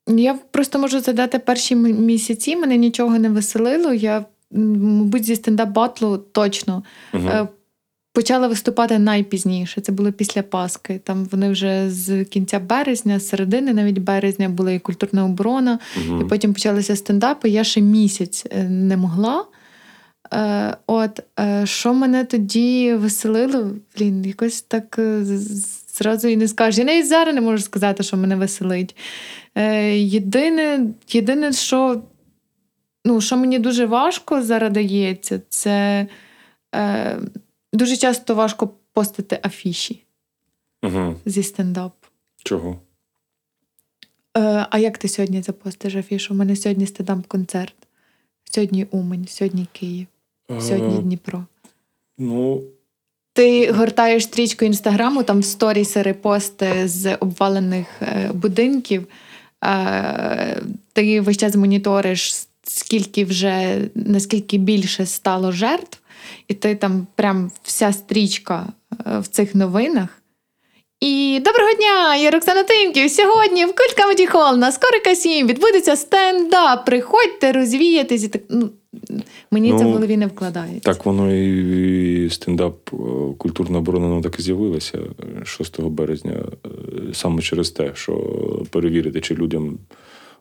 Я просто можу задати перші місяці, мене нічого не веселило. Я, мабуть, зі стендап-батлу точно Угу. Почала виступати найпізніше. Це було після Пасхи. Там вони вже з кінця березня, з середини навіть березня була і культурна оборона, і потім почалися стендапи. Я ще місяць е, не могла. Е, От е, що мене тоді веселило, блін, якось так зразу і не скажеш. Я навіть зараз не можу сказати, що мене веселить. Єдине, єдине, що, ну, що мені дуже важко зараз дається, це дуже часто важко постити афіші Угу. зі стендапу. Чого? Е, а як ти сьогодні запостиш афішу? У мене сьогодні стендап-концерт. Сьогодні Умань, сьогодні Київ, сьогодні Е, Дніпро. Ну, Ти гортаєш стрічку інстаграму, там сторіси, репости з обвалених е, будинків. Е, ти весь час моніториш, скільки вже наскільки більше стало жертв, і ти там прям вся стрічка е, в цих новинах. І доброго дня! Я Роксана Тимків. Сьогодні в Культ Comedy Hall на Скорика 7 відбудеться стендап. Приходьте розвіятись. І так, ну, мені це в Ну, голові не вкладається. Так воно і стендап е, культурна оборона воно так і з'явилося е, 6 березня, е, саме через те, що перевірити, чи людям.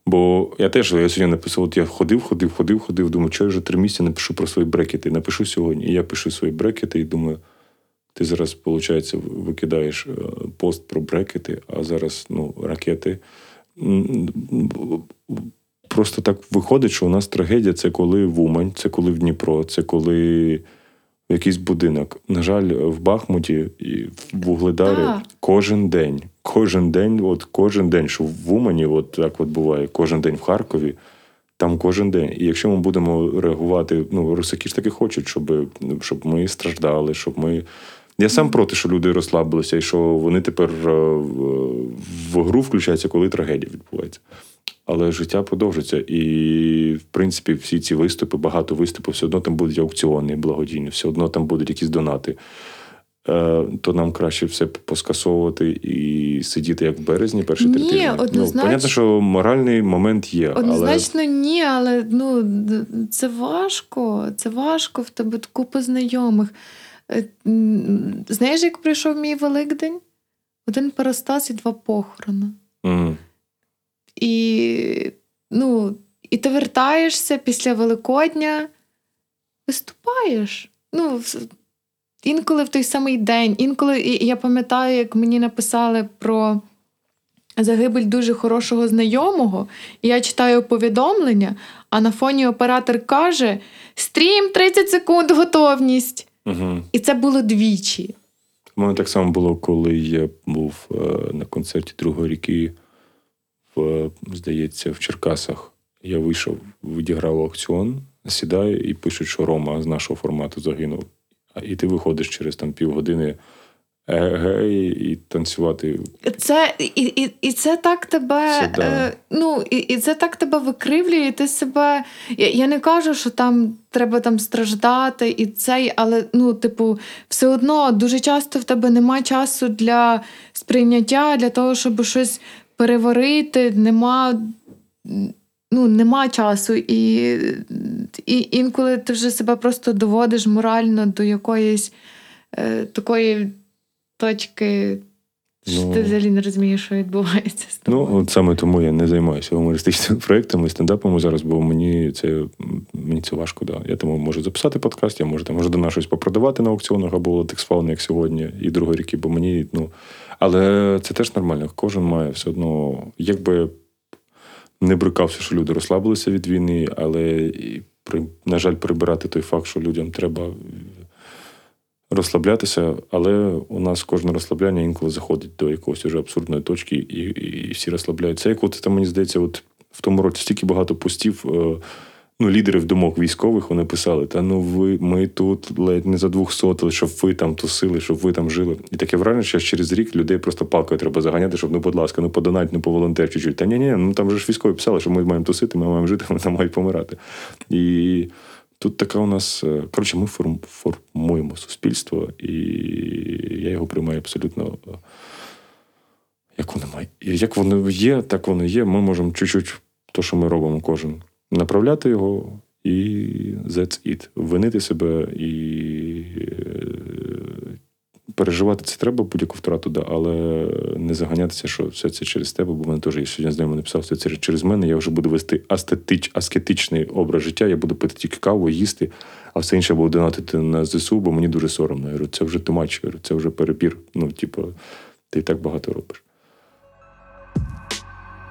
Бо я теж я сьогодні написав: от я ходив, ходив, ходив, ходив. Думаю, що я вже три місяці напишу про свої брекети. Напишу сьогодні. І я пишу свої брекети і думаю, ти зараз, виходить, викидаєш е, пост про брекети, а зараз ну, ракети. Просто так виходить, що у нас трагедія це коли в Умань, це коли в Дніпро, це коли якийсь будинок. На жаль, в Бахмуті і в Вугледарі Так. кожен день, кожен день, от кожен день, що в Умані, от так от буває, кожен день в Харкові, там кожен день. І якщо ми будемо реагувати, ну русаки ж таки хочуть, щоб, щоб ми страждали, щоб ми. Я сам проти, що люди розслабилися, і що вони тепер е, в- гру включаються, коли трагедія відбувається. Але життя продовжиться. І, в принципі, всі ці виступи, багато виступів, все одно там будуть аукціони благодійні, все одно там будуть якісь донати. Е, то нам краще все поскасовувати і сидіти як в березні, перший Ні, три тижні. Ну, однозначно. понятно, що моральний момент є. але... Ні, але ну, це важко. Це важко в тебе купа знайомих. Е, Знаєш, як прийшов мій Великдень? Один парастас і два похорони. Мгм. І, ну, і ти вертаєшся після Великодня, виступаєш. Ну, інколи в той самий день, інколи і я пам'ятаю, як мені написали про загибель дуже хорошого знайомого, і я читаю повідомлення, а на фоні оператор каже: стрім 30 секунд, готовність. Мгм. І це було двічі. У мене так само було, коли я був е, на концерті другої ріки, в, здається, в Черкасах. Я вийшов, відіграв аукціон, сідаю і пишуть, що Рома з нашого формату загинув. І ти виходиш через там півгодини гей, і танцювати. Це і, і, і це так тебе. Це да. е, ну, і, і це так тебе викривлює. і Ти себе. Я, я не кажу, що там треба там страждати і цей, але ну, типу, все одно дуже часто в тебе нема часу для сприйняття, для того, щоб щось переварити. Нема. Ну, нема часу, і, і інколи ти вже себе просто доводиш морально до якоїсь е, такої точки Що Ну. ти взагалі не розумієш, що відбувається з тобою. Ну, от саме тому я не займаюся гумористичними проектами, стендапами зараз, бо мені це мені це важко. Да. Я тому можу записати подкаст, я можу там можу до нас щось попродавати на аукціонах або текстфауни, як сьогодні, і другої ріки, бо мені, ну. Але це теж нормально. Кожен має все одно, якби не брикався, що люди розслабилися від війни, але при- на жаль, прибирати той факт, що людям треба розслаблятися, але у нас кожне розслабляння інколи заходить до якогось уже абсурдної точки, і, і, всі розслабляються. Як от там, мені здається, от в тому році стільки багато постів. е, Ну, лідерів думок військових вони писали: та ну ви ми тут ледь не за двохсотили, щоб ви там тусили, щоб ви там жили. І таке враження, що через рік людей просто палкою треба заганяти, щоб ну, будь ласка, ну подонать, ну поволонтер чуть-чуть. Та ні, ні, ну там же ж військові писали, що ми маємо тусити, ми маємо жити, <laughs> вони там мають помирати. І тут така у нас. е, Коротше, ми форм, формуємо суспільство, і я його приймаю абсолютно. е, Як воно має. Як воно є, так воно є. Ми можемо чуть-чуть то, що ми робимо кожен, направляти його і that's it. Винити себе і е, переживати це треба будь-яку втрату, да, але не заганятися, що все це через тебе, бо мене теж є сьогодні знайомий написав, все це через мене. Я вже буду вести астетич, аскетичний образ життя, я буду пити тільки каву, їсти, а все інше буду донатити на ЗСУ, бо мені дуже соромно. Я говорю, це вже тумач, я це вже перебір. Ну, типу, ти і так багато робиш.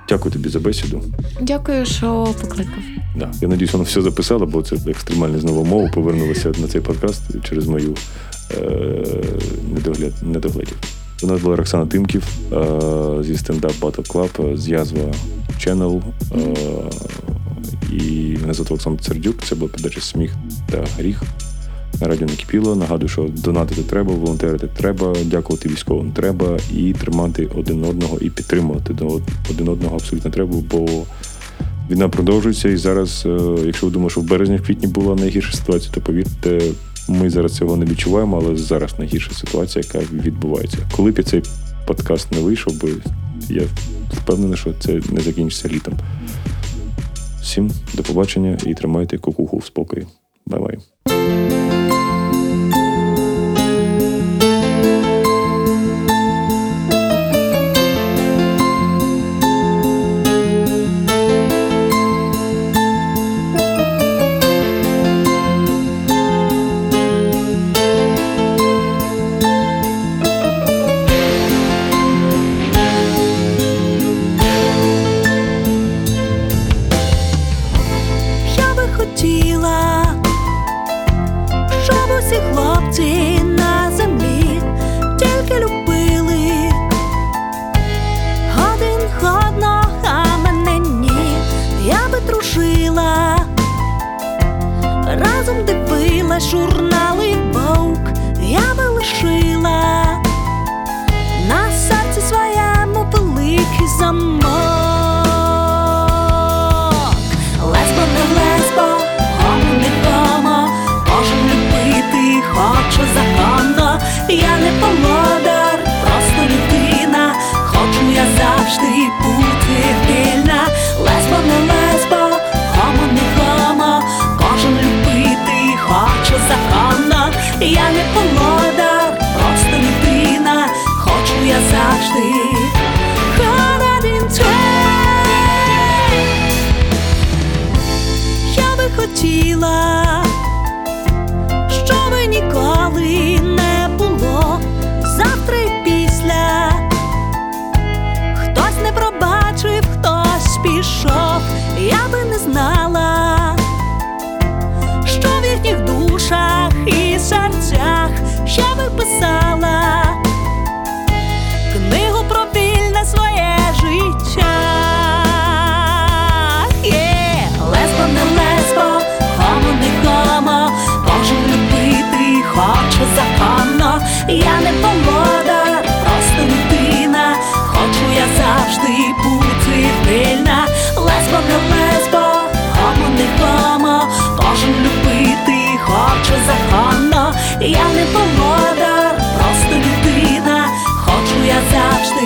Дякую тобі за бесіду. Дякую, що покликав. Да. Я надіюсь, воно все записало, бо це екстремальна знову мова. Повернулася на цей подкаст через мою е- недогляд, недоглядів. У нас була Роксана Тимків е- зі стендап Battle Club, з язва Channel. Е- і мене звати Олександр Сердюк. Це була передача Сміх та гріх. На радіо накипіло. Нагадую, що донатити треба, волонтерити треба, дякувати військовим треба і тримати один одного і підтримувати один одного абсолютно треба, бо Війна продовжується, і зараз, е, якщо ви думаєте, що в березні, в квітні була найгірша ситуація, то повірте, ми зараз цього не відчуваємо, але зараз найгірша ситуація, яка відбувається. Коли б цей подкаст не вийшов, би я впевнений, що це не закінчиться літом. Всім до побачення і тримайте кукуху в спокої. Bye-bye. Володар, просто людина, хочу я завжди бути вільна. Лесбо не лесбо, гомо не гомо, кожен любити хоче законно. Я не володар, просто людина, хочу я завжди. Я би хотіла, я писала книгу про вільне своє життя. Є лесбо не лесбо, хомо не хомо, кожен любити хоче законно. Я не володар, просто людина, хочу я завжди бути вільна. Лесбо не лесбо, хомо не кожен любити хоче законно. Я не хочу я завжди.